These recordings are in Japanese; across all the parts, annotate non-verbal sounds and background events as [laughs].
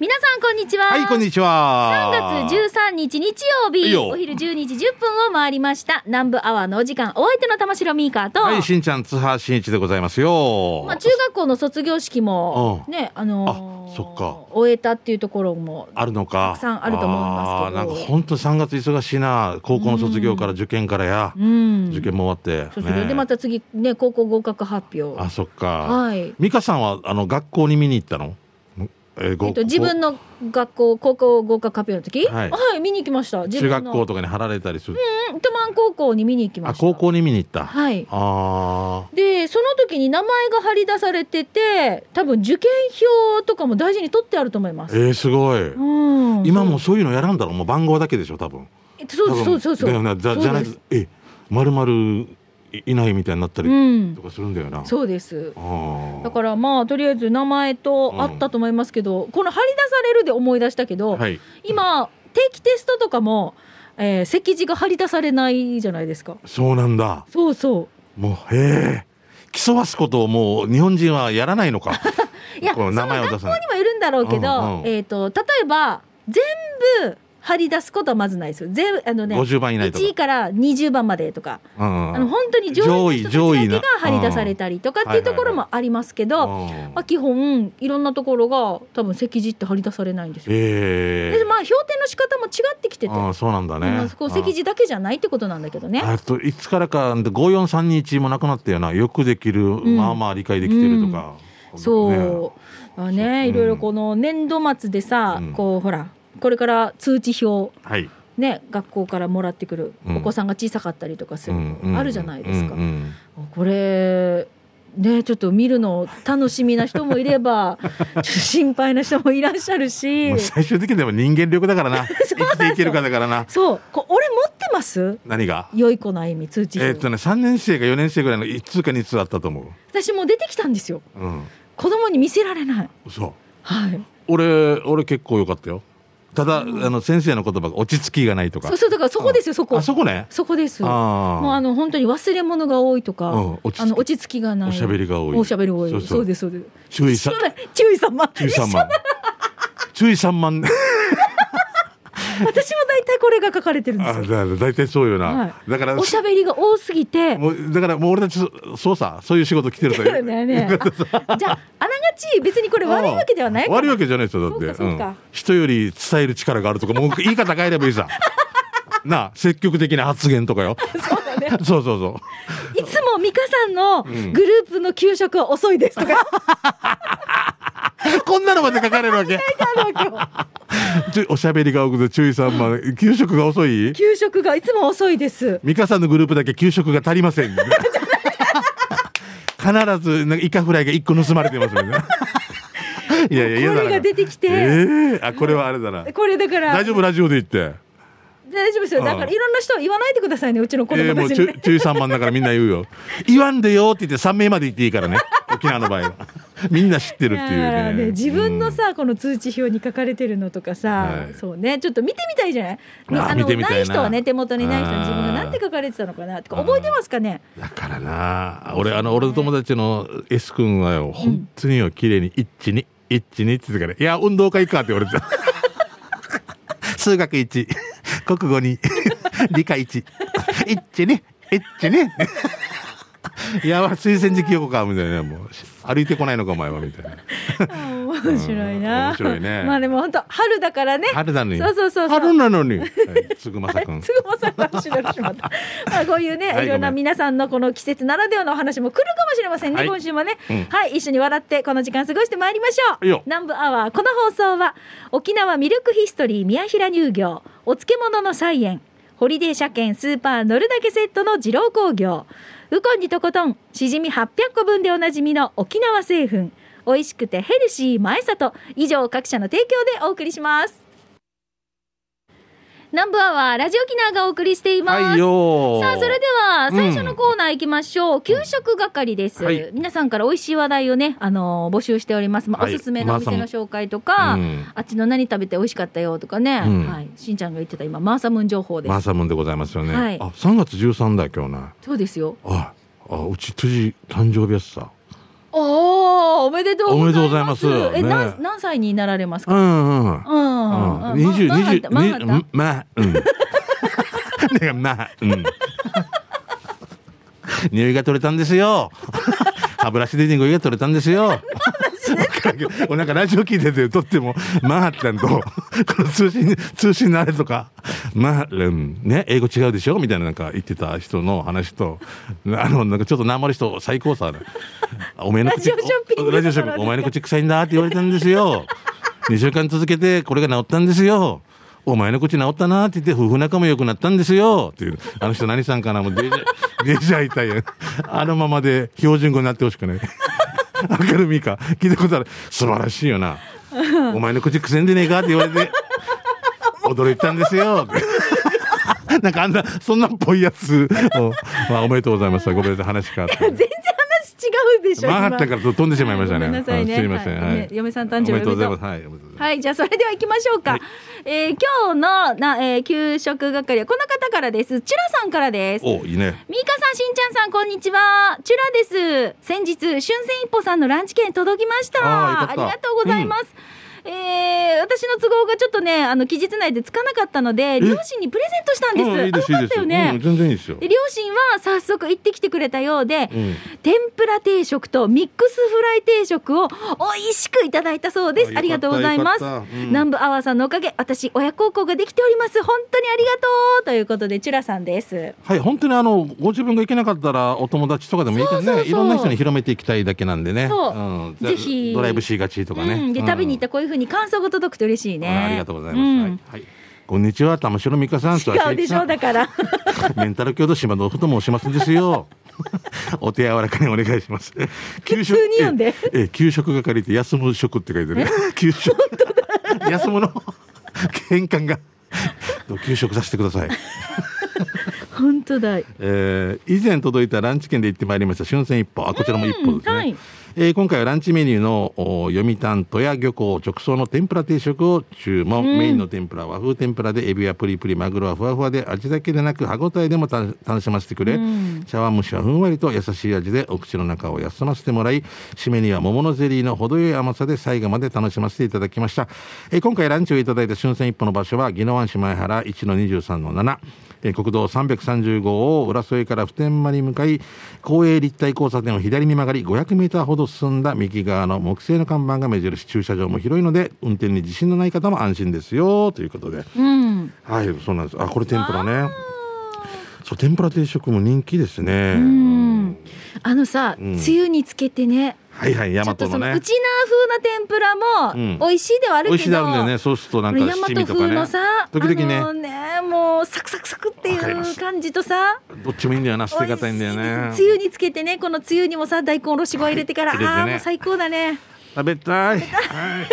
皆さんこんにちは。はい、こんにちは。3月13日日曜日、お昼12時10分を回りました。南部アワーのお時間、お相手の玉城ミーカーと、はい、しんちゃん、津波しんいちでございますよ。まあ、中学校の卒業式も、うんね、あのーあそっか終えたっていうところも、あるのか。たくさんあると思いますけどなんか本当3月忙しいな。高校の卒業から受験からや。うん。受験も終わって。卒業でまた次、ね、高校合格発表。あ、そっか。はい。美香さんは、あの、学校に見に行ったの？えっと、自分の学校、高校合格発表の時、はいはい、見に行きました。自中分の学校とかに貼られたりする。うん、トマン高校に見に行きまあ、した。高校に見に行った。はい。あでその時に名前が張り出されてて多分受験票とかも大事に取ってあると思います。ーえー、すごい。うん、今もうそういうのやらんだろう。もう番号だけでしょ、多分。えそうそうそうそうじゃないえ、まるまるいないみたいになったりうんとかするんだよな。そうですだからまあとりあえず名前とあったと思いますけど、この張り出されるで思い出したけど、はい。今定期テストとかも、えー席次が張り出されないじゃないですかそうなんだ。そうそもう、へえ。競わすことをもう日本人はやらないのか。う [laughs] いやこの名前を出さないその学校にもいるんだろうけど、うんうんえー、と例えば全部張り出すことはまずないですよ。全部あのね50番以内とか。1位から20番までとか、うんあの本当に上位の人たちだけが張り出されたりとかっていうところもありますけど、うんまあ、基本いろんなところが多分席次って張り出されないんですよ。へえ。でまあ評点の仕方も違ってきてて、ああ、そうなんだね。まあそこ席次だけじゃないってことなんだけどね。あといつからか54321もなくなったよなよくできる、ん。まあまあ理解できてるとか、そう、ね。まあね、うん。いろいろこの年度末でさ、うん。こうほらこれから通知表はい、ね学校からもらってくる、うん。お子さんが小さかったりとかするうんうん。とあるじゃないですか。これねちょっと見るの楽しみな人もいれば [laughs] ちょっと心配な人もいらっしゃるし。最終的にでも人間力だからな。[laughs] 生きていけるかだからな。そうこ俺持ってます？何が？良い子の歩み通知表、えーっとね3年生か4年生ぐらいの1通か2通あったと思う。私もう出てきたんですよ。うん。子供に見せられない。そうはい。俺俺結構良かったよただ、あの先生の言葉が落ち着きがないとか。そうそうだからそこですよそこ。あそこね。そこです。もうああの本当に忘れ物が多いとか、うん落ち着き。あの落ち着きがない。おしゃべりが多い。おしゃべりが多い。そそう。ですそうです。注意さ [laughs] 注意様注意3万注意3万 [laughs] 私も大体これが書かれてるんですよ。大体そうよな、はい。だからおしゃべりが多すぎて。もうだからもう俺たちそそうさそういう仕事来てるとだよね。[laughs] じゃああながち別にこれ悪いわけではない悪いわけじゃないですよだって。人より伝える力があるとかもう言い方変えればいいさなあ積極的な発言とかよ。そうだね。そうそうそう。いつも美香さんのん。グループの給食は遅いですとか [laughs] こんなのまで書かれるわけ。[laughs] ちょおしゃべりが多くて注意さんま給食が遅い？給食がいつも遅いです。美香さんのグループだけ給食が足りません必ずなんかイカフライが一個盗まれてます [laughs] もんねいやいや嫌だな。これが出てきて、ええあこれはあれだな。これだから。大丈夫？ラジオで言って大丈夫ですよ。だからいろんな人は言わないでくださいね。うちの子供たちに、注意3万だからみんな言うよ。[laughs] 言わんでよって言って3名まで言っていいからね沖縄の場合は。[laughs] みんな知ってるっていうだからね自分のさ、この通知表に書かれてるのとかさ、はい。そうねちょっと見てみたいじゃない？あのな。ない人はね手元にない人は自分が何て書かれてたのかな？とか覚えてますかね？だからな俺あの俺の友達の S 君はよ本当によ綺麗に一致に一致にって言ってから「いや運動会行くか」って言われてた数学1 [laughs] 国語2 [laughs] 理科1一致ね。一致ね。いや推薦時期横かみたいな。もう歩いてこないのかお前はみたいな。[laughs] 面白いな、面白いね。まあでも本当春だからね。春なのに。そうそうそう春なのに、[laughs] はい、つぐまさくん。すぐまさんが後ろにしまった。まあこういうね、はいいろんな皆さんのこの季節ならではのお話も来るかもしれませんね、はい。今週もね、うん。はい、一緒に笑ってこの時間過ごしてまいりましょ。いう南部アワー、この放送は沖縄ミルクヒストリー宮平乳業、お漬物の菜園、ホリデー車検スーパー乗るだけセットの二郎工業、ウコンにとことん、しじみ800個分でおなじみの沖縄製粉、美味しくてヘルシー前里、以上各社の提供でお送りします。南部アワーラジオ沖縄がお送りしています。はいよさあそれでは最初のコーナー行きましょう、給食係です、はい。皆さんから美味しい話題をね、あのー募集しております、まあはい。おすすめのお店の紹介とか、うん。あっちの何食べて美味しかったよとかね、うん。はい、しんちゃんが言ってた今マーサムーン情報です、マーサムンでございますよね、はい。あ3月13だ今日なそうですよ。ああうち辻誕生日やつさおお、おめでとうございます。おめでとうございますえ、ね何何歳になられますか？うんうん。うん。二十ま二十まあうん。ねまあうん。匂いが取れたんですよ。歯ブラシで匂いが取れたんですよ。おなんかラジオ聞いててとってもマーランとこの通信通信のあれとかマーランね英語違うでしょ？みたいななんか言ってた人の話とあのなんかちょっとなまる人最高さお前の口ラジオショッピングラジオショッピングお前の口臭いんだって言われたんですよ。2週間続けてこれが治ったんですよ。お前の口治ったなって言って夫婦仲も良くなったんですよ。っていうあの人何さんかな？もうデジャデジャいやんあのままで標準語になってほしくない明るみか。聞いたことある。素晴らしいよな。お前の口くせんでねえかって言われて。驚いたんですよ。[laughs] なんかあんなそんなっぽいやつ、まあ、おめでとうございますごめんなさい話変わって。全 [laughs] 然でしょ。今曲がったから飛んでしまいましたねごめんなさいね。すいませんははいい嫁さん誕生日おめでとうございますはいはい、じゃあそれでは行きましょうか。はいえー今日のな、えー給食係はこの方からです。チュラさんからです。おいいねミーカさん、しんちゃんさん、こんにちは。チュラです。先日、春戦一歩さんのランチ券届きました。ありがとうございます。えー私の都合がちょっとね、あの、期日内でつかなかったので、両親にプレゼントしたんです。うんいいですよかったよね。うん全然いいですよ。で両親は早速行ってきてくれたようで、うん。天ぷら定食とミックスフライ定食を美味しくいただいたそうです。あありがとうございます。うん。南部アワーさんのおかげ、私、親孝行ができております。本当にありがとうということで、チュラさんです。はい、本当にあのご自分が行けなかったらお友達とかでもいいからね。そうそうそう。いろんな人に広めていきたいだけなんでね、そう。うん。ぜひ。ドライブしがちとかね、うん、で、食べに行ったらこういうふうに感想が届くと嬉しいね。あありがとうございます、うん。はい。はい、こんにちは玉城美香さんと違うでしょだから。[laughs] メンタル強度島豆腐と申しますですよ。[laughs] お手柔らかにお願いします。給食に読んで。ええ給食係って休む食って書いてる [laughs] 給食。休むの？変換が。給食させてください。本当だ。えー以前届いたランチ券で行ってまいりました春戦一歩。あこちらも一歩ですね、うんはいえー今回はランチメニューのお読谷戸屋漁港直送の天ぷら定食を注文、メインの天ぷらは和風天ぷらでエビはプリプリマグロはふわふわで味だけでなく歯ごたえでもた楽しませてくれ、茶碗蒸しはふんわりと優しい味でお口の中を休ませてもらい締めには桃のゼリーの程よい甘さで最後まで楽しませていただきました、えー今回ランチをいただいた春戦一歩の場所は宜野湾市前原1の23の7えー国道335号を浦添から普天間に向かい公営立体交差点を左に曲がり500メーターほど進んだ右側の木製の看板が目印駐車場も広いので運転に自信のない方も安心ですよということでうん。はいそうなんですあこれ天ぷらねそう天ぷら定食も人気ですねうん。あのさ、うんつゆにつけてね。はいはい大ちょっと和のね。そのウチナー風な天ぷらうん。も美味しいではあるけど、美味しいだよねそうするとなんか七味とかね。風のさ、時々ね。あのねもうサクサクサクっていう感じとさ。どっちもいいんだよな捨てがたいんだよね。つゆにつけてねこのつゆにもさ大根おろしご入れてから、ああもう最高だね食べたい。はい。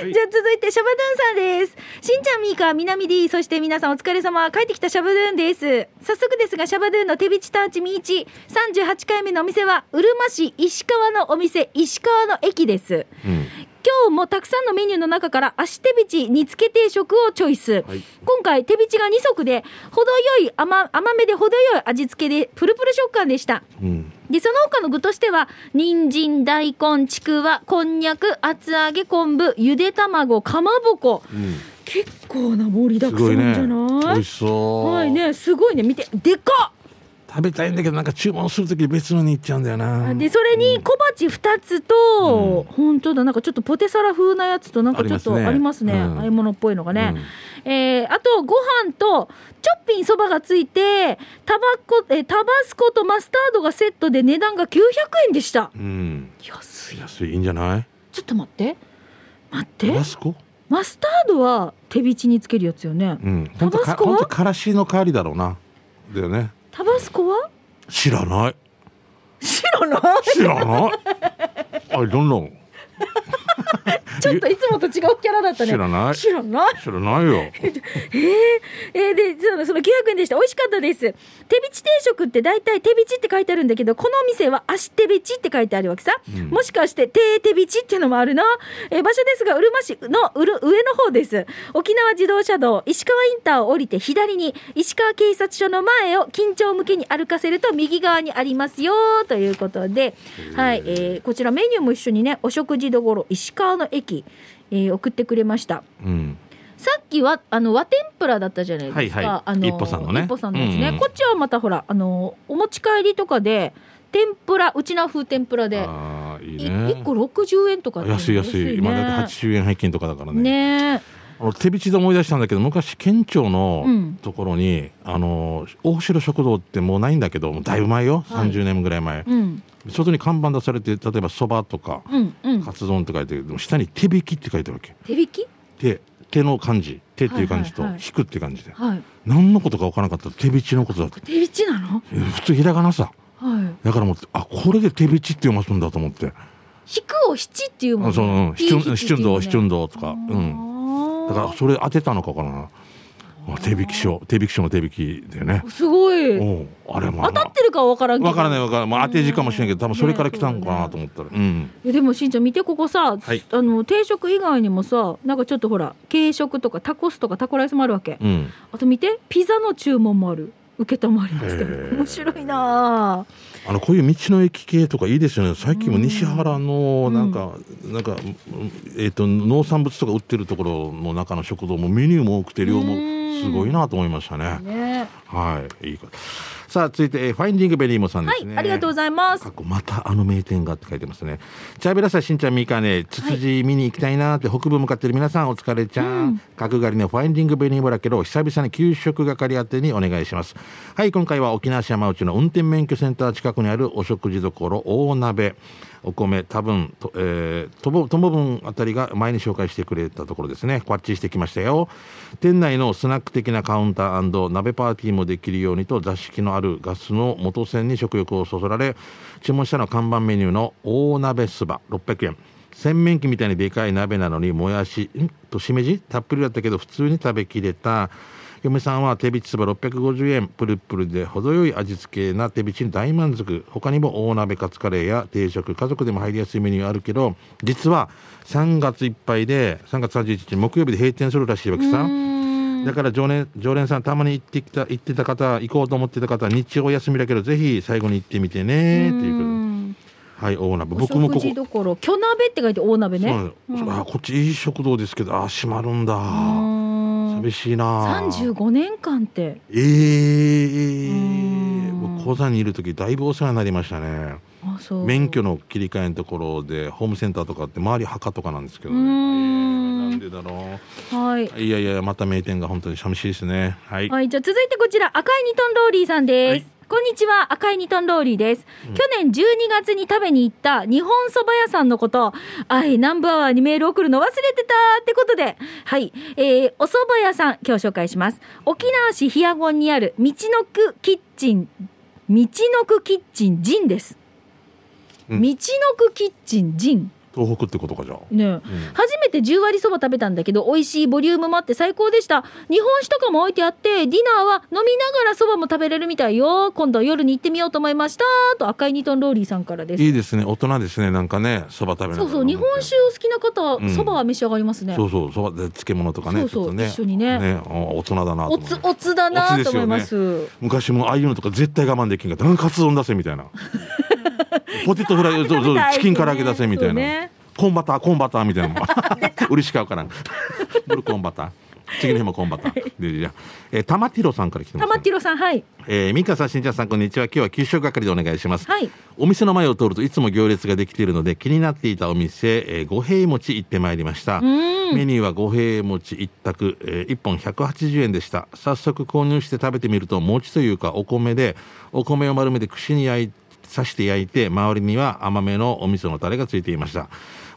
じゃあ続いてシャバドゥンさんです。しんちゃんみーかみなみ D そして皆さんお疲れ様。帰ってきたシャバドゥンです。早速ですがシャバドゥンの手びちターチみーち38回目のお店はうるま市石川のお店石川の駅です。うん。今日もたくさんのメニューの中から足手びち煮付け定食をチョイス、はい。今回手びちが2足で程よい甘甘めで程よい味付けでプルプル食感でした。うんでその他の具としては人参大根ちくわこんにゃく厚揚げ昆布ゆで卵かまぼこ。うん。結構な盛りだくさんじゃない、美味しそう。はいねすごいね。見てでかっ食べたいんだけどなんか注文するとき別のに行っちゃうんだよな。でそれに小鉢2つと、本当だなんかちょっとポテサラ風なやつとなんかちょっとありますね。あああいうものっぽいのがね、えーあとご飯とちょっぴんそばがついてタバコえータバスコとマスタードがセットで値段が900円でした。うん。安い。安いいいんじゃない？ちょっと待って。待って。タバスコ？マスタードは手びちにつけるやつよね。うん。タバスコは？本当からしの代わりだろうな。だよねタバスコは？知らない。知らない。知らない。I don't know ちょっといつもと違うキャラだったね。知らない？知らない？知らないよ。[laughs] えー、えーでそのその900円でした美味しかったです。手びち定食って大体手びちって書いてあるんだけどこの店は足手びちって書いてあるわけさ、うん。もしかして手手びちっていうのもあるな、えー場所ですがうるま市のうる上の方です。沖縄自動車道石川インターを降りて左に石川警察署の前を緊張向けに歩かせると右側にありますよということで、はいえーこちらメニューも一緒にねお食事どころ石川の駅、えー送ってくれました。うん。さっきはあの和天ぷらだったじゃないですか。はいはい。あの一歩さんのね。ね、うんうん。こっちはまたほらあのお持ち帰りとかで天ぷらうちな風天ぷらでああいいいね一個六十円とかって安い安い。今だって80円平均とかだからね。ねあの手びちで思い出したんだけど昔県庁のうん。ところに、あの大城食堂ってもうないんだけどだいぶ前よ、はい。30年ぐらい前。うん外に看板出されて例えばそばとかうんうん。カツ丼って書いてるでも下に手引きって書いてあるわけ。手引き？手手の漢字手っていう漢字と引くっていう感じで、はい。何のことか分からなかったら手びちのことだって手引きなの？え普通ひらがなさ。はい。だからもうあこれで手びちって読ますんだと思って。引くを七っていうもんあそううん。七運動七運動動とか。うん。だからそれ当てたのかな。あ手引き書。手引き書の手引きでね。すごい。あれも当たってるかは分からんけど。わからないわからない、まあ、当て字かもしれんけど多分それから来たんかなと思ったら、うん。でもしんちゃん見てここさ、はい。あの定食以外にもさなんかちょっとほら軽食とかタコスとかタコライスもあるわけ、うん。あと見てピザの注文もある。受けたまりました面白いなああのこういう道の駅系とかいいですよね。最近も西原のなんか、なんか、えー、と農産物とか売ってるところの中の食堂もメニューも多くて量もすごいなと思いましたね。ね。はい。いいことさあ続いて、えーファインディングベリーモさんではいすね。ありがとうございます過去またあの名店がって書いてますね。チャーベラサしんちゃんみーかね、ツツジ見に行きたいなって北部向かってる皆さんお疲れちゃん。うん角刈りのファインディングベニーモだけど久々に給食係宛てにお願いします。はい、今回は沖縄市山内の運転免許センター近くにあるお食事処大鍋。お米多分と、えー、とぼとも分あたりが前に紹介してくれたところですね。こっちしてきましたよ。店内のスナック的なカウンター鍋パーティーもできるようにと座敷のあるガスの元栓に食欲をそそられ注文したのは看板メニューの大鍋そば600円。洗面器みたいにでかい鍋なのにもやしん？としめじ？たっぷりだったけど普通に食べきれた。嫁さんは手びちそば650円。プルプルで程よい味付けな手びちに大満足。他にも大鍋カツカレーや定食家族でも入りやすいメニューあるけど実は3月いっぱいで3月31日木曜日で閉店するらしいわけさ。だから常連常連さんたまに行ってきた行ってた方行こうと思ってた方日曜お休みだけどぜひ最後に行ってみてね。っていうことで。はい大鍋。お僕もここ。食事どころ。巨鍋って書いて大鍋ね。あこっちいい食堂ですけどあ閉まるんだ寂しいな。35年間って。ええうん。僕講座にいる時だいぶお世話になりましたね。免許の切り替えのところでホームセンターとかって周り墓とかなんですけどね。えーなんでだろはい、ういやいやまた名店が本当に寂しいですね。はい、はい、じゃあ続いてこちら赤いニトンローリーさんです、はいこんにちは。赤いニトンローリーです、うん。去年12月に食べに行った日本そば屋さんのこと。あいナンバーワーにメール送るの忘れてたってことで。はい、えー、お蕎麦屋さん今日紹介します。沖縄市ヒアゴンにある道のくキッチン。道のくキッチンジンです、うん。道のくキッチンジン東北ってことかじゃあ、ねえ。うん。初めて10割そば食べたんだけど美味しいボリュームもあって最高でした。日本酒とかも置いてあってディナーは飲みながらそばも食べれるみたいよ。今度は夜に行ってみようと思いました。と赤いニトンローリーさんからです。いいですね。大人ですね。なんかねそば食べながら。そうそう。日本酒お好きな方はうん。そばは召し上がりますね、そうそう。そばで漬物とかねそうそう。ね。一緒にね。ね。あ大人だなおつおつだなと思います。昔もああいうのとか絶対我慢できんかった。うんカツ丼出せみたいなポテトフライそうそうチキン唐揚げ出せみたいな、コーンバターコーンバターみたいな。[laughs] 嬉しかうから。ブルコーンバター。次の日もコーンバター。でじゃあ、えー、玉ティロさんから来てます、玉ティロさんはい。えー、ミカさんしんちゃんさんこんにちは。今日は給食係でお願いします。はい。お店の前を通るといつも行列ができているので気になっていたお店、えー、五平餅行ってまいりました。メニューは五平餅一択、えー、1本180円でした。早速購入して食べてみると餅というかお米でお米を丸めて串に焼い刺して焼いて周りには甘めのお味噌のタレがついていました。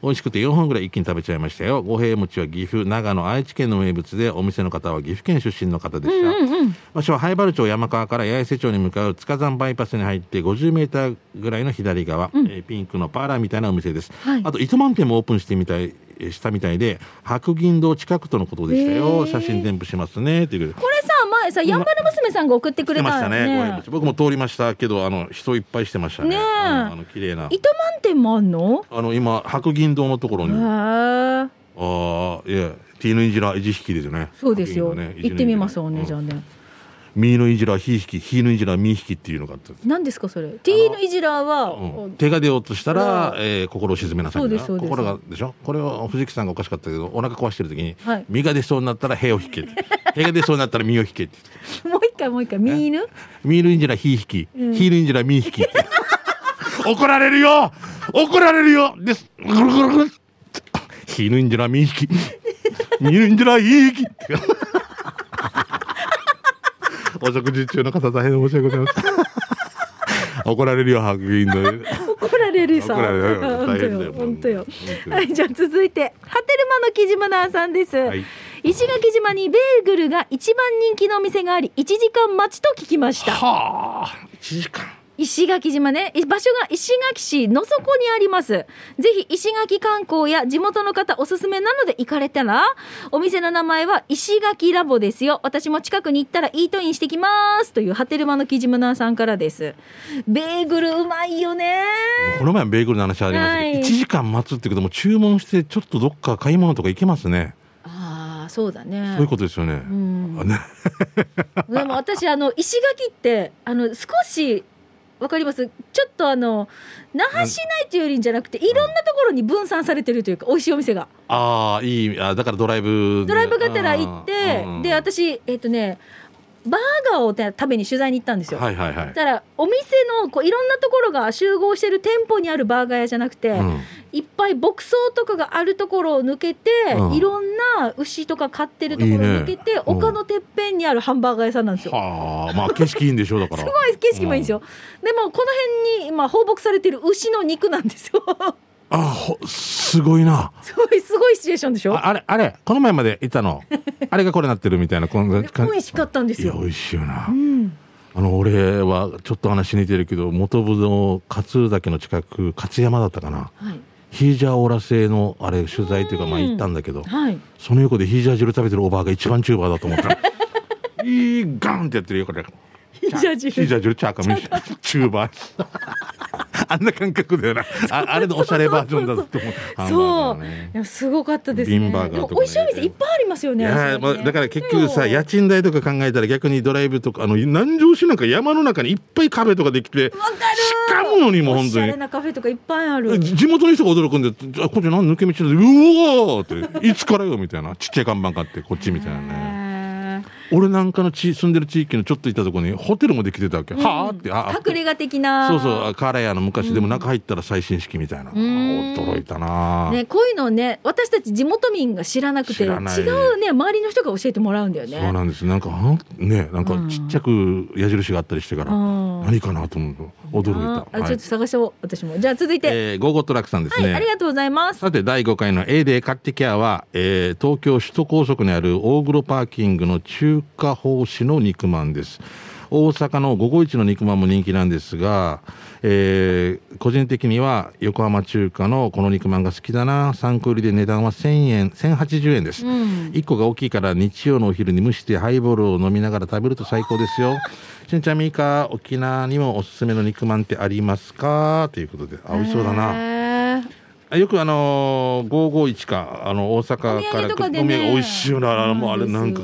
美味しくて4本ぐらい一気に食べちゃいましたよ。五平餅は岐阜長野愛知県の名物でお店の方は岐阜県出身の方でした、うんうんうん。場所は灰原町山川から八重瀬町に向かう塚山バイパスに入って50メーターぐらいの左側、うん。えーピンクのパーラーみたいなお店です、はい。あと糸満店もオープンしてみたいしたみたいで白銀堂近くとのことでしたへよー。写真添付しますね。っていうこれさ前さやんばる娘さんが送ってくれた。ね。ね。僕も通りましたけどあの人いっぱいしてましたね。ねあの綺麗な。糸満店もあんの？あの今白銀堂のところへにあえあいやティーヌイジラ維持引きですよね。そうですよ、ね行ってみますおね、うん。じゃあねミーのイジラヒ引きヒーのイジラミー引きっていうのがあったんです。何ですかそれ？T のイジラーは、うん。手が出ようとしたら、えー心を沈めなさいそうですそうです。心がでしょ？これは藤木さんがおかしかったけどお腹壊してる時に、はい。身が出そうになったら屁を引けって。屁が出そうになったら身を引けって。もう一回もう一回。ミーヌミールインジラヒー引き、うん。ヒールインジラミー引き [laughs] 怒られるよ！怒られるよ！です。ぐるぐるぐるヒールインジラミー引き。[laughs] ミールインジラヒー引きお食事中の方大変申し訳ございません。[laughs] 怒られるよ白銀の怒られるさ。怒られるよ本当大変だよよ。本当よ。はいじゃあ続いてハテルマのキジムナーさんです、はい。石垣島にベーグルが一番人気のお店があり1時間待ちと聞きました。はあ1時間石垣島ね。い場所が石垣市の底にあります。ぜひ石垣観光や地元の方おすすめなので行かれたらお店の名前は石垣ラボですよ。私も近くに行ったらイートインしてきます。というハテルマのキジムナーさんからです。ベーグルうまいよね。この前ベーグルの話ありましたけど、はい。1時間待つってことも注文してちょっとどっか買い物とか行けますね、ああそうだね。そういうことですよね、うん。[laughs] でも私あの石垣ってあの少しわかります？ちょっとあの那覇市内というよりんじゃなくていろんなところに分散されてるというか美味しいお店が。ああいいあだからドライブドライブがてら行ってうん。で私えっ、とねバーガーを食べに取材に行ったんですよ、はいはいはい。だからお店のこういろんなところが集合してる店舗にあるバーガー屋じゃなくて、うん。いっぱい牧草とかがあるところを抜けて、うん。いろんな牛とか飼ってるところを抜けていいね丘のてっぺんにあるハンバーガー屋さんなんですよ。はあまあ景色いいんでしょうだから。[laughs] すごい景色もいいんですよ、でもこの辺に今放牧されてる牛の肉なんですよあほすごいな。すごいすごいシチュエーションでしょ？ああれあれこの前までいたの？[laughs] あれがこれなってるみたいなこんな美味しかったんですよ。いや美味しいよな、うん。あの俺はちょっと話似てるけど元部の勝岳の近く勝山だったかな？はい。ヒージャーオーラ製のあれ取材というかまあ行ったんだけどはい。その横でヒージャー汁食べてるおばあが一番チューバーだと思った [laughs] いいガンってやってるよこジャー汁ヒージャー汁チャーカミチューバー。あんな感覚だよなああれのおしゃれバージョンだと思う。そう、いやすごかったですね。ビンバーガーとか美味しいお店いっぱいありますよねいやまあ、だから結局さや家賃代とか考えたら逆にドライブとかあの南城市なんか山の中にいっぱいカフェとかできてわかる。しかものにも本おしゃれ当になカフェとかいっぱいある。地元の人が驚くんで「あこっち何抜け道だ」うわーって「いつからよ」みたいな。ちっちゃい看板買ってこっちみたいなね俺なんかの地住んでる地域のちょっと行ったところにホテルもできてたわけ、うん。はあってあ隠れ家的な。そうそうあカレー屋の昔でも中入ったら最新式みたいな、ん。驚いたな、ね、こういうのをね私たち地元民が知らなくて違うね周りの人が教えてもらうんだよね。そうなんです。なんかあねなんかうん。ちっちゃく矢印があったりしてから、うん。何かなと思うと驚いた、はい。あちょっと探しよう私も。じゃあ続いて、えー、ゴーゴートラックさんですね、はいありがとうございます。さて第5回の A で買ってきゃは、えー東京首都高速にある大黒パーキングの中華奉仕の肉まんです。大阪の午後一の肉まんも人気なんですが、えー個人的には横浜中華のこの肉まんが好きだな。3個入りで値段は1000円1080円です、うん、1個が大きいから日曜のお昼に蒸してハイボールを飲みながら食べると最高ですよ。しんちゃんみーか沖縄にもおすすめの肉まんってありますか？ということで。あ美味しそうだな。よくあのー、551かあの大阪からお土産ね。産美味しいよなもうあれなんか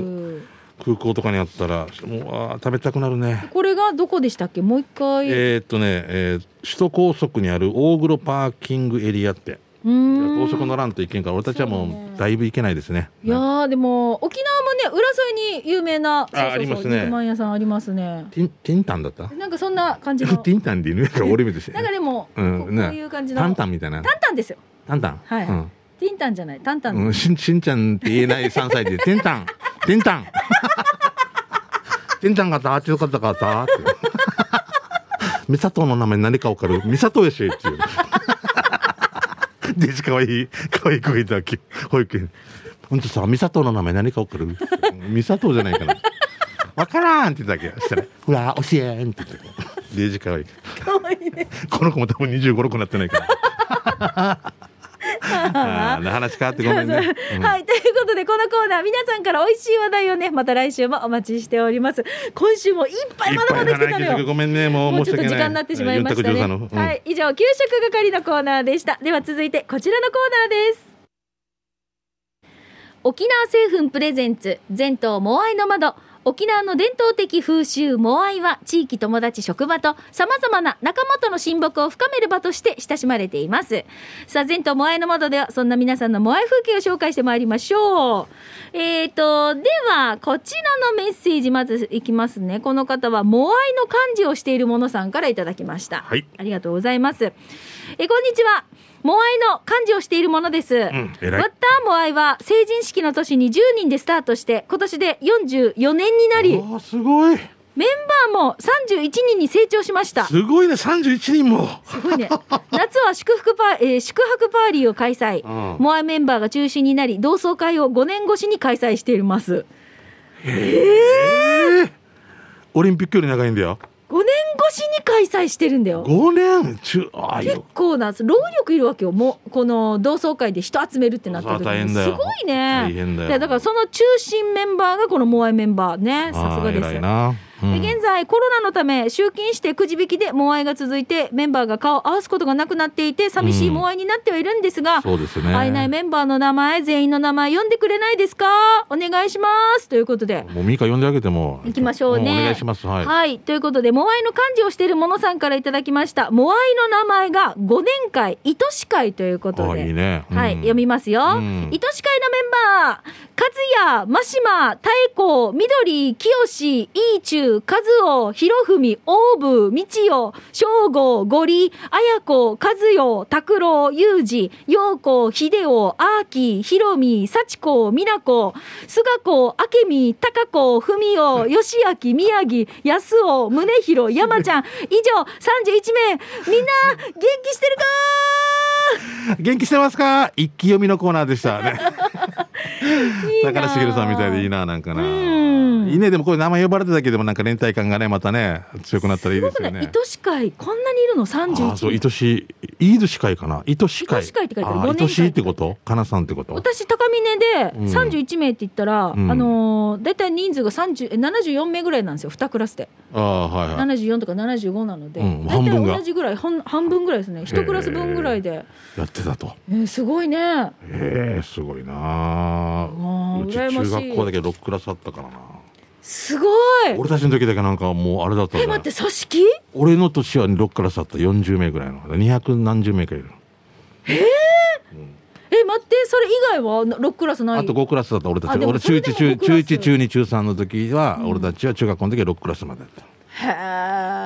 空港とかにあったらもうあー食べたくなるね。これがどこでしたっけ？もう一回、えーっとね、えー首都高速にある大黒パーキングエリアって。うーん。高速乗らんといけんから俺たちはもそうだいぶ行けないですね。いやーでも沖縄もね浦添に有名なそうそうそうありますね。肉まん屋さんありますね。ティンティンタンだった？なんかそんな感じの。ティンタンで犬やから俺見てしなんかでも、うんここうねいう感じの。タンタンみたいな。タンタンですよ。タンタン？はい。うんティンタンじゃないタンタン、うん、しんしんちゃんって言えない3歳で、てんたん、てんたん。てんたんがった、あっちの方がったって。[laughs] 美里の名前何かわかる？美里やしっていう。デジかわいい、かわいい子がいたわけ。保育園。ほんとさ、美里の名前何かわかる？美里じゃないかな。わからんって言ったわけ。そしたら、ほら、教えんって言って。デジかわいい。かわいいねこの子も多分25、6になってないから。あー話変わってごめんね。うんはいということでこのコーナー皆さんから美味しい話題をねまた来週もお待ちしております今週もいっぱいまだまだ来てたのよごめんね、もうもうちょっと。時間になってしまいましたね。はい、以上給食係のコーナーでした。では続いてこちらのコーナーです。沖縄製粉プレゼンツ全島モアイの窓沖縄の伝統的風習モアイは地域友達職場と様々な仲間との親睦を深める場として親しまれています。さあ全島モアイの窓ではそんな皆さんのモアイ風景を紹介してまいりましょう。えーとではこちらのメッセージまずいきますね。この方はモアイの漢字をしているものさんからいただきました。はい。ありがとうございます。えこんにちはモアイの漢字をしているものです、ん偉い。ワッターモアイは成人式の年に10人でスタートして今年で44年になりすごい。メンバーも31人に成長しました。すすごいね、三十一人も。ごいね。夏は祝福パー、えー宿泊パーリーを開催、うん。モアイメンバーが中心になり同窓会を5年越しに開催しています。オリンピックより長いんだよ。5年越しに開催してるんだよ。五年？中、ああ結よ。構な労力いるわけよ。もうこの同窓会で人集めるってなった時に。すごいね。だからその中心メンバーがこのモアイメンバーね。さすがですあー偉いな。うんで現在コロナのため集金してくじ引きでモアイが続いてメンバーが顔を合わすことがなくなっていて寂しいモアイになってはいるんですが、そうですね。会えないメンバーの名前全員の名前読んでくれないですか？お願いしますということでもうミカ呼んであげても。行きましょうね。んお願いします。はい。はい。ということで、モアイの漢字をしているものさんからいただきました。モアイの名前が5年会、愛し会ということあで。いいね。うんはい、読みますよ。うん愛し会のメンバー、和也、真島、太鼓、緑、清、イーチュウ、和夫、博文、大部、道代、正吾、ゴリ、綾子、和代、拓郎、裕二、陽子、秀夫、アーキー、ひろみ、幸子、美奈子、菅子、明美、高子、文雄、義明、宮城、安尾、宗弘、山ちゃん、以上31名、みんな、元気してるか元気してますか？一気読みのコーナーでした。ね。[laughs] 高梨茂さんみたいでいいな、なんかな。うん。いいね、でもこれ名前呼ばれただけでもなんか連帯感がね、またね、強くなったらいいですよね。愛し会こんなにいるの？ああ、そう、31愛しい、いい年会かな？愛し会。愛し会って書いてある。愛しいってこと？かなさんってこと？私高峰でうん。31名って言ったら、うん。あのー、大体人数が30え74名ぐらいなんですよ2クラスで、ああ、はいはい。74とか75なので、うん大体同じぐらい半半分ぐらいですね。1クラス分ぐらいで、やってたと。えーすごいね。ええすごいなうち中学校だけ6クラスあったからな。すごい。俺たちの時だけなんかもうあれだったえ待って組織？俺の年は6クラスあった。40名ぐらいの。200何十名かいるえ待ってそれ以外は？6クラスない？あと5クラスだった俺たち。俺中それでも1中5クラス。中1中2中3の時は俺たちは中学校の時は6クラスまでだった。へ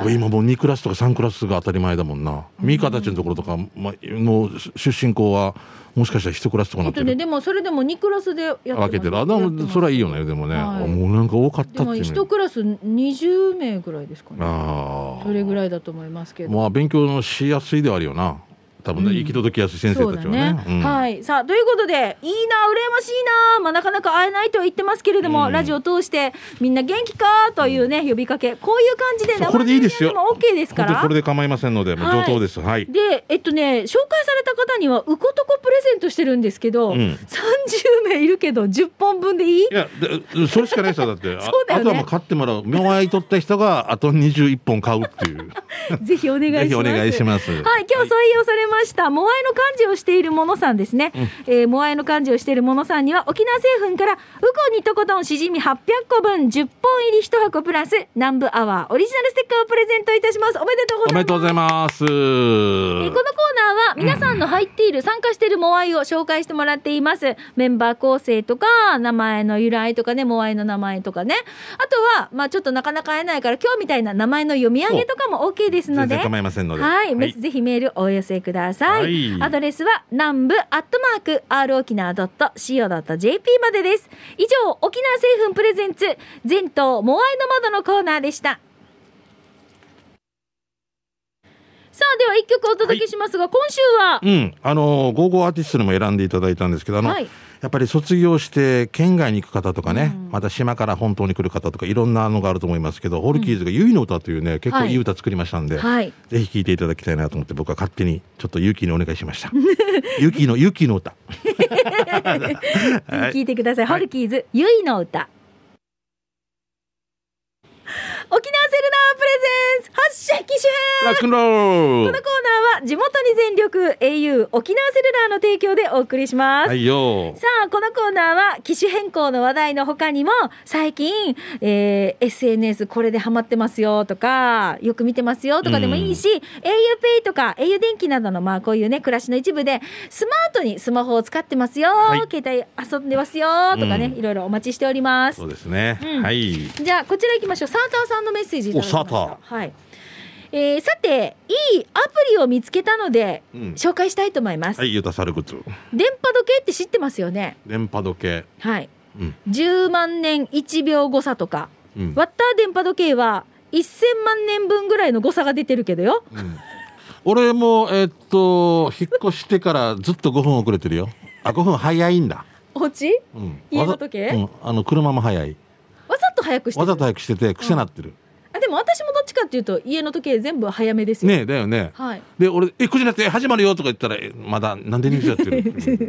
え今もう2クラスとか3クラスが当たり前だもんな。ミカたちのところとか、まあ、もう出身校はもしかしたら1クラスとかなってる。えっとね、でもそれでも2クラスでやって分けてる。あでもそれはいいよねでもね、はい。もうなんか多かったっていうね1クラス20名ぐらいですかね。ああそれぐらいだと思いますけど。まあ勉強のしやすいではあるよな多分ね、うん。行き届きやすい先生たちはね。うん。はい。さあということでいいな羨ましいな、まあ、なかなか会えないとは言ってますけれども、うん。ラジオを通してみんな元気かというね呼びかけ。こういう感じでこれでいいですよ。OK ですから。これで構いませんのでもうはい上等です。はい、でえっとね紹介された方にはウコトコプレゼントしてるんですけど、うん。30名いるけど10本分でいい？いやでそれしかないですよだって。[laughs] ね。あとはもう買ってもらう。妙愛取った人があと21本買うっていう。[laughs] ぜひお願いします。[laughs] ぜひお願いします。はい、今日採用されました、モアイの漢字をしているものさんですね。えーモアイの漢字をしているものさんには、沖縄製粉から、ウコにとことんしじみ800個分、10本入り1箱プラス、南部アワーオリジナルステッカーをプレゼントいたします。おめでとうございます。おめでとうございますえーこのコーナーは皆さんの入っている、参加しているモアイを紹介してもらっています。メンバー構成とか、名前の由来とかね、モアイの名前とかね。あとは、まあちょっとなかなか会えないから、今日みたいな名前の読み上げとかも OK ですので。構いませんのではい、はいぜひメールお寄せください。はい。アドレスは南部アットマーク r 沖縄 .co.jp までです。以上、沖縄製粉プレゼンツ全島モアイの窓のコーナーでした。さあでは一曲お届けしますが、今週は？うん、あのゴーゴーアーティストにも選んでいただいたんですけど、あの、はいやっぱり卒業して県外に行く方とかね、また島から本島に来る方とかいろんなのがあると思いますけど、ホルキーズがゆいの歌というね、結構い。い歌作りましたんで、はい。ぜひ聴いていただきたいなと思って僕は勝手にちょっとユキにお願いしました。[laughs] ユキのユキの歌。[laughs] 聞いてください、はい。ホルキーズゆいの歌。[laughs] 沖縄セルナープレゼンス発射機種編。このコーナーは地元に全力 au 沖縄セルラーの提供でお送りします、はいよ。さあこのコーナーは機種変更の話題の他にも最近、えー SNS これでハマってますよとかよく見てますよとかでもいいし、auPay とか au 電気などのまあこういうね暮らしの一部でスマートにスマホを使ってますよ、はい。携帯遊んでますよとかね、うん。いろいろお待ちしております。そうですね、うん。はい。じゃあこちら行きましょう。サーターさんのメッセージいただきました。はい。えーさていいアプリを見つけたので、うん。紹介したいと思います、はいユタサルグツ電波時計って知ってますよね？電波時計。はい。うん。10万年1秒誤差とか。うん。ワッター電波時計は1000万年分ぐらいの誤差が出てるけどよ。うん。俺もえっと引っ越してからずっと5分遅れてるよ。あ5分早いんだ、お家？うん、家の時計？うん、あの車も早い。わざと早くしてる？わざと早くしてて癖なってる、も私もどっちかっていうと家の時計全部早めですよ、ねえだよね。はい。で俺「え9時になって始まるよ」とか言ったらえ「まだなんでニュースやってる、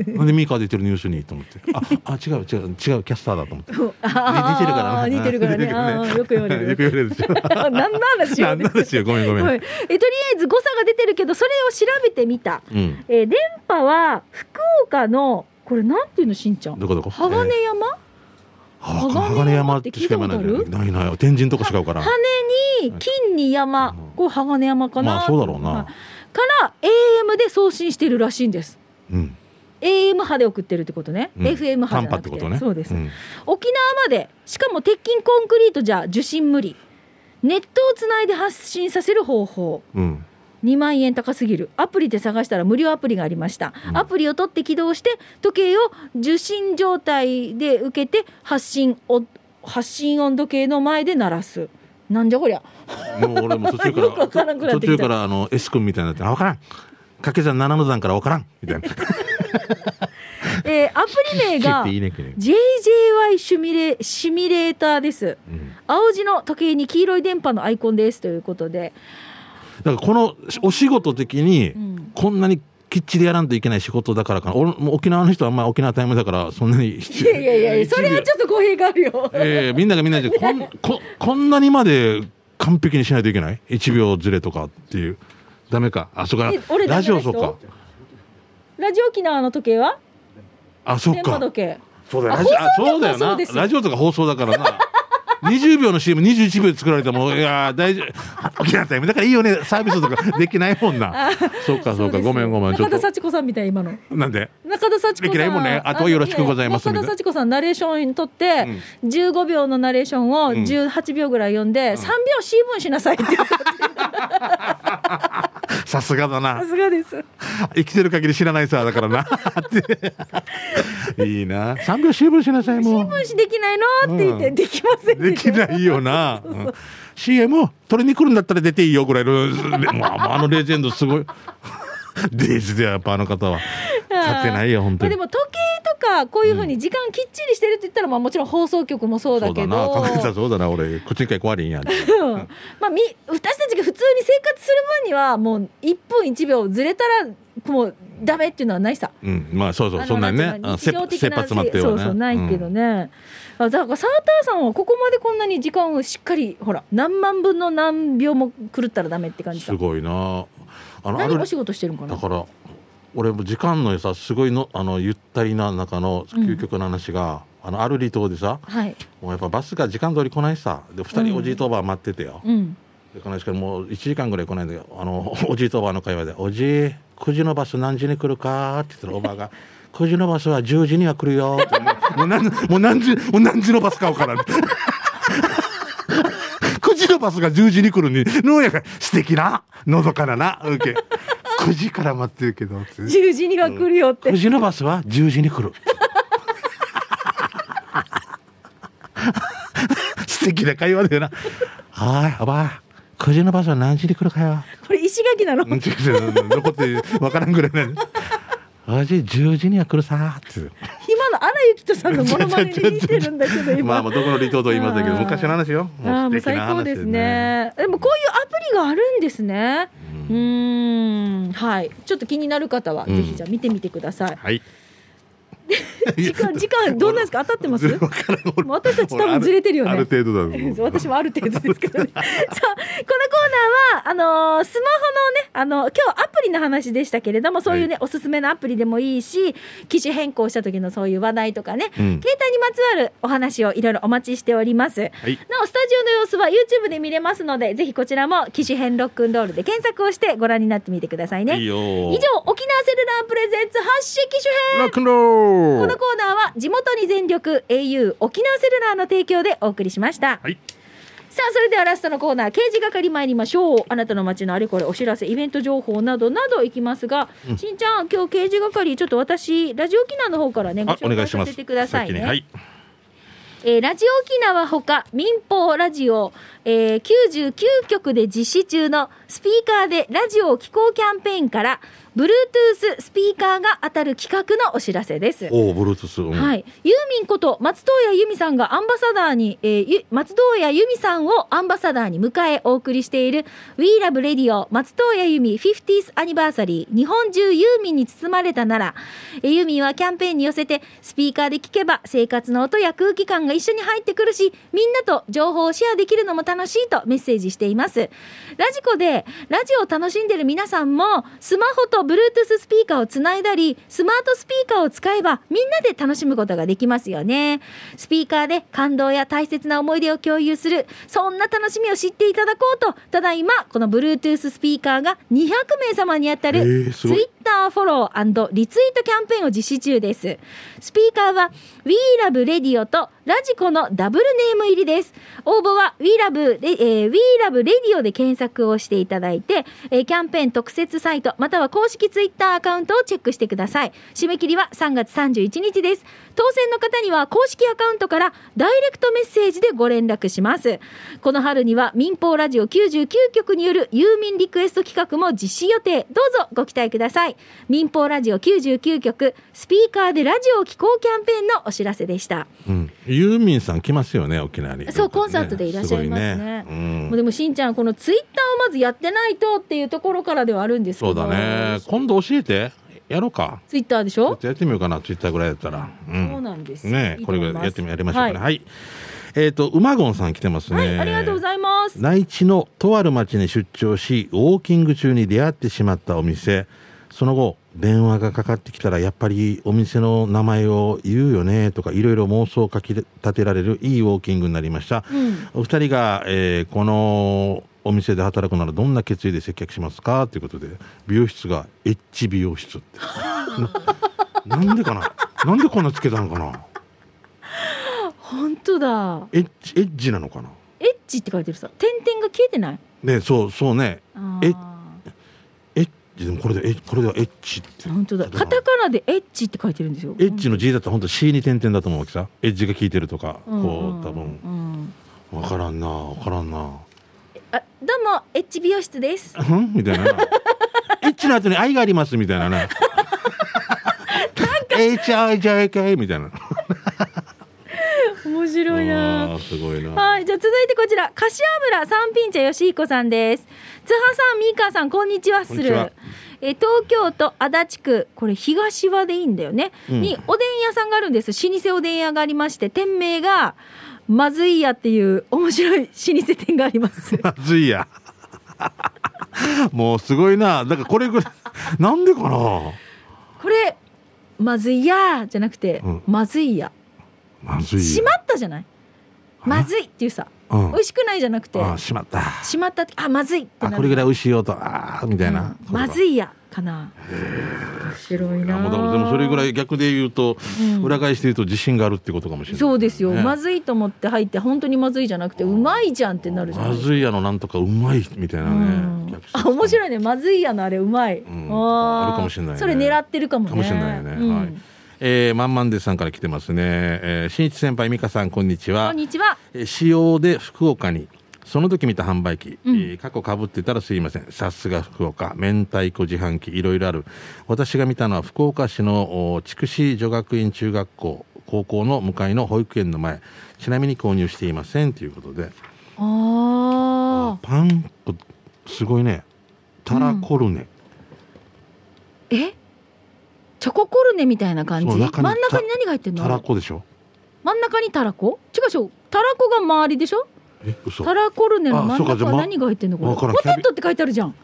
う [laughs] んなんでミーカー出てるニュースに」と思って「ああ違う違う違うキャスターだ」と思って。[laughs] 似てるから。な [laughs] 似てるからね。あーよく言われる。よく言われるでしょ。何の話よ。なんなんですよごめん。ごめん、はいえとりあえず誤差が出てるけどそれを調べてみた、うん。えー電波は福岡のこれなんていうのしんちゃん？どこどこ？鋼山、あ鋼山？鋼山ってしか言わないないない天神とこしかうから。羽に金に山、うんこれ鋼山かな、まあそうだろうな。はい。から AM で送信してるらしいんです。うん。AM 波で送ってるってことね、うん。FM 波じゃなくて。短波ってことね。そうです、ん。沖縄までしかも鉄筋コンクリートじゃ受信無理。ネットをつないで発信させる方法。うん2万円高すぎる。アプリで探したら無料アプリがありました、うん。アプリを取って起動して時計を受信状態で受けて発信お発信温度計の前で鳴らす。なんじゃこりゃ。もう俺も途中からよくわからんくなってきた。途中からあの S 君みたいになってあ分からん。掛け算7の段から分からん。みたいな。[laughs] えーアプリ名が JJY シミュレシミュレーターです。うん。青字の時計に黄色い電波のアイコンです。ということで、だからこのお仕事的にうん。こんなにきっちりやらんといけない仕事だからかな。沖縄の人はあんま沖縄タイムだからそんなにいやいやいやそれはちょっと語弊があるよ。えーみんながみんなでこん [laughs] ここんなにまで完璧にしないといけない？1秒ずれとかっていう。ダメか。あそうかえ俺ラジオそうか。ラジオ沖縄の時計は？あそっか。そうだよ。そうだよな。ラジオとか放送だからな20秒の CM21 秒で作られたもんいやー大丈夫。沖縄タイムだからいいよね。サービスとかできないもんな。そうかそうか。ごめんごめん。ちょっと。中田幸子さんみたい今の。なんで？中田幸子さん。できないもんね。あとよろしくございます中田幸子さんナレーション取って、15秒のナレーションをん。18秒ぐらい読んで、3秒 C 分しなさいって言ったさすがだな。さすがです。生きてる限り知らないさだからな。[laughs] いいな。3秒シーブルしなさいもう。分しできないの？って言って、うん。できませんできないよな、うん。CM 取りに来るんだったら出ていいよぐらいの。[laughs] もうあのレジェンドすごい [laughs] デイズでやっぱあの方は。勝てないよ本当に。まあでも時計とかこういうふうに時間きっちりしてるって言ったら、まあもちろん放送局もそうだけど。そうだな。そうだな俺。口にかい壊れんやんうん。まあ、み私たちが普通に生活する分にはもう1分1秒ずれたらもうダメっていうのはないさ。うん。まあそうそうそんなにね日常的な切羽詰まってるよねそうそうないけどね、あだからサーターさんはここまでこんなに時間をしっかりほら何万分の何秒も狂ったらダメって感じさ。すごいなあの何お仕事してるんかな？だから俺も時間のさすごいのあのゆったりな中の究極の話が、あのアルリ島でさはい。もうやっぱバスが時間通り来ないさ。で2人おじいとおばあ待っててよ、うん。でこの人もう1時間ぐらい来ないんだけどあのおじいとおばあの会話で「おじい9時のバス何時に来るか?」って言ったらおばあが「[laughs] 9時のバスは10時には来るよ」って。もうもう何もう何時もう何時のバス買おうかなって。9時のバスが10時に来るにのやが素敵なのどかなな受け。9時から待ってるけどって。10時には来るよって、9時のバスは10時に来る。[laughs] 素敵な会話だよな。はいおばあ。9時のバスは何時に来るかよ。これ石垣なの？うん違う違う。残ってわからんぐらいね味10時には来るさーって今の荒井由紀人さんのモノマネに似てるんだけど今。まあまあどこの離島とは言いません。けど昔の話よ。ああもう素敵な話最高ですね。でもこういうアプリがあるんですね。ううん。はい。ちょっと気になる方はうん。ぜひじゃあ見てみてください、はい [laughs] 時間時間どうなんですか？当たってます？私たち多分ずれてるよね。ある程度だ私もある程度ですけどね。[laughs] さあ、このコーナーは、あのースマホのね、あの今日アプリの話でしたけれども、そういうね、おすすめのアプリでもいいし、機種変更した時のそういう話題とかね、うん。携帯にまつわるお話をいろいろお待ちしております。はい。なお、スタジオの様子は YouTube で見れますので、ぜひこちらも機種変ロックンロールで検索をしてご覧になってみてくださいね。いいよ以上、沖縄セルラープレゼンツ発信機種編ロックンロールこのコーナーは地元に全力 au 沖縄セルラーの提供でお送りしました。はい。さあそれではラストのコーナー刑事係参りましょう。あなたの街のあれこれお知らせイベント情報などなどいきますが、うん。しんちゃん今日刑事係ちょっと私ラジオ沖縄の方からねご紹願いします。介させてくださいね。先にはい。えーラジオ沖縄ほか民放ラジオ、えー99局で実施中のスピーカーでラジオを聴こうキャンペーンから Bluetooth スピーカーが当たる企画のお知らせです。おおブルートゥースうん。はい、ユーミンこと松任谷由実さんがアンバサダーに、えーゆ松任谷由実さんをアンバサダーに迎えお送りしている We Love Radio 松任谷由実 50th アニバーサリー。日本中ユーミンに包まれたならえーユーミンはキャンペーンに寄せてスピーカーで聞けば生活の音や空気感が一緒に入ってくるしみんなと情報をシェアできるのも楽しいとメッセージしています。ラジコでラジオを楽しんでる皆さんもスマホと Bluetooth スピーカーをつないだりスマートスピーカーを使えばみんなで楽しむことができますよね。スピーカーで感動や大切な思い出を共有するそんな楽しみを知っていただこうとただいまこの Bluetooth スピーカーが200名様に当たえるー Twitter フォローリツイートキャンペーンを実施中です。スピーカーは WeLoveRadio とラジコのダブルネーム入りです。応募は WeLove、えー、WeLoveRadio で検索をしていただいて、えーキャンペーン特設サイトまたは公式ツイッターアカウントをチェックしてください。締め切りは3月31日です。当選の方には公式アカウントからダイレクトメッセージでご連絡します。この春には民放ラジオ99局によるユーミンリクエスト企画も実施予定。どうぞご期待ください。民放ラジオ99局スピーカーでラジオを聴こうキャンペーンのお知らせでした。うん。ユーミンさん来ますよね沖縄に。そうコンサートでいらっしゃいますね。ごいうん。もうでもしんちゃんこのツイッターをまずやってないとっていうところからではあるんですけど。そうだね。今度教えて。やろうか。ツイッターでしょ？ちょっとやってみようかな。ツイッターぐらいだったら。うん。そうなんです。ねこれぐらいやってみやりましょうかね。ははい。い、えっ、と馬ゴンさん来てますね、はい、ありがとうございます。内地のとある町に出張しウォーキング中に出会ってしまったお店その後電話がかかってきたらやっぱりお店の名前を言うよねとかいろいろ妄想をかき立てられるいいウォーキングになりました、うん。お二人が、えーこのお店で働くならどんな決意で接客しますかということで美容室がエッチ美容室って。[laughs] ななんでかな？なんでこんなつけたのかな？本当だ。エッチエッジなのかな？エッチって書いてるさ。点々が消えてない？ねそうそうね。エッチでもこれでえこれではエッチって。本当だ。カタカナでエッチって書いてるんですよ。エッジの字だったら本当 C に点々だと思うわけさエッジが効いてるとか、うんこう多分。うんわからんなわからんな。あどうもエッチ美容室です。うん？みたいな。[laughs] エッチの後に愛がありますみたいなな HIJK [laughs] みたいな面白いな。すごいな。はい、じゃあ続いてこちら。柏村三品茶よしひこさんです。津波さん、みーかーさん、こんにちはする。えー東京都足立区これ東和でいいんだよね、うん。におでん屋さんがあるんです。老舗おでん屋がありまして店名がまずい屋っていう面白い老舗店があります。[laughs] まずいや。もうすごいな。だからこれぐらいなんでかな？これまずい屋じゃなくて、うん。まずい屋まずいしまったじゃない？まずいっていうさ。うん。美味しくないじゃなくてあしまった。しまったってあまずいってこれぐらい美味しいよとあーみたいな、うん。まずいやかな。面白いな。もでもそれぐらい逆で言うと、うん。裏返して言うと自信があるってことかもしれない、そうですよ、ね。まずいと思って入って本当にまずいじゃなくてうまいじゃんってなるじゃない？まずいやのなんとかうまいみたいなうね、あ面白いいね。まずいやのあれうまい、ん。ー。あるかもしれないね。それ狙ってるかもね。かもしれないよね、うん。はいえー、まんまんでさんから来てますね、えー、新一先輩美香さんこんにちは。こんにちは。えー使用で福岡にその時見た販売機、うん。えー過去かぶってたらすいません。さすが福岡。明太子自販機いろいろある。私が見たのは福岡市のお筑紫女学院中学校高校の向かいの保育園の前。ちなみに購入していませんということで。あパンすごいね。タラコルネ、ーえ？チョココルネみたいな感じ？真ん中に何が入ってんの？タラコでしょ。真ん中にたらこ？違うでしょたらこが周りでしょ？え嘘。たらコルネの真ん中は何が入ってんのこれ？ポテトって書いてあるじゃん。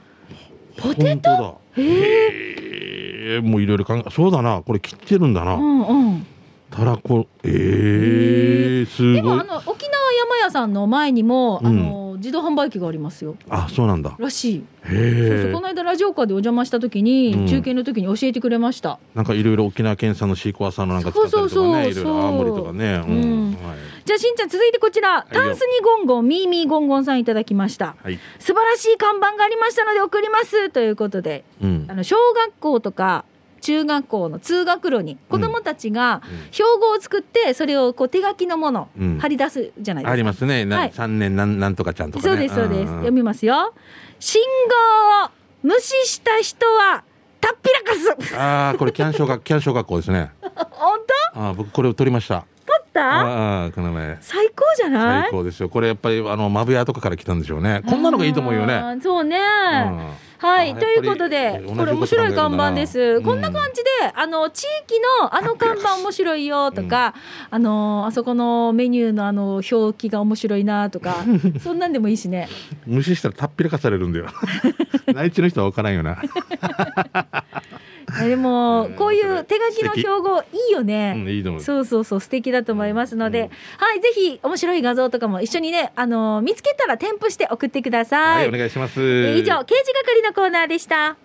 ポテト？ええー、もういろいろ考えそうだな。これ切ってるんだな、うんうん。たらこ。えー、すごい。でもあの沖縄山屋さんの前にも、うん。あの自動販売機がありますよ。あそうなんだ。らしい。へえそうこの間ラジオカーでお邪魔した時に、うん。中継の時に教えてくれました。なんかいろいろ沖縄県産のシークワーサーのなんか使ったりとかねそうそうそういろいろ青森とかねうん、うん。はい、じゃあしんちゃん続いてこちらタンスにゴンゴンミーミーゴンゴンさんいただきました。はい。素晴らしい看板がありましたので送ります。ということでうん。あの小学校とか中学校の通学路に子どもたちがうん標語を作ってそれをこう手書きのものうん貼り出すじゃないですか。ありますね、なはい三年なんなんとかちゃんとかねそうですそうです。ん読みますよ。信号を無視した人はたっぴらかす。ああこれキャン小学キャン小学校ですね [laughs] 本当？あー僕これを取りました取った？ああこの前。最高じゃない？最高ですよこれやっぱりあのマブヤとかから来たんでしょうね。こんなのがいいと思うよね。そうね。うん。はい、あということでこれ面白い看板です、こんだな感じであの地域のあの看板面白いよとか、あのあそこのメニューのあの表記が面白いなとか [laughs] そんなんでもいいしね。無視したらたっぴらかされるんだよ。[laughs] 内地の人は分からんよな。え [laughs] でもうん。こういう手書きの標語いいよね、うんいいそうそうそう素敵だと思いますので、うん。はいぜひ面白い画像とかも一緒にねあの見つけたら添付して送ってくださはいい、お願いします。えー以上刑事係のコーナーでした。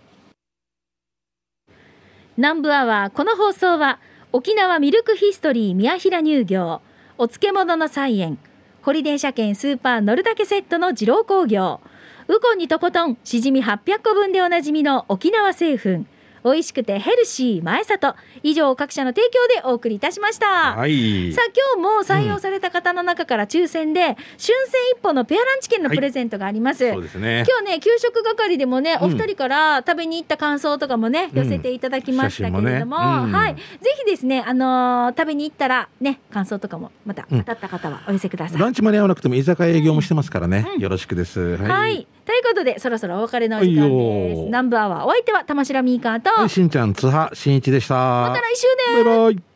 南部アワーこの放送は沖縄ミルクヒストリー宮平乳業お漬物の菜園ホリデー車検スーパー乗るだけセットの二郎工業ウコンにとことんしじみ800個分でおなじみの沖縄製粉美味しくてヘルシー前里。以上各社の提供でお送りいたしました、はい。さあ今日も採用された方の中から抽選で、春戦一歩のペアランチ券のプレゼントがあります、そうですね。今日ね給食係でもね、うん。お二人から食べに行った感想とかもねうん。寄せていただきましたけれども、もね。うん。はい。ぜひですねあのー食べに行ったらね感想とかもまたうん。当たった方はお寄せください。ランチ間に合わなくても居酒屋営業もしてますからね、うん。よろしくです。ははい、ということでそろそろお別れのお時間はいです。よ南部アワーお相手は玉城ミーカーと、はいしんちゃん津波しんいちでした。また来週ねバイバイ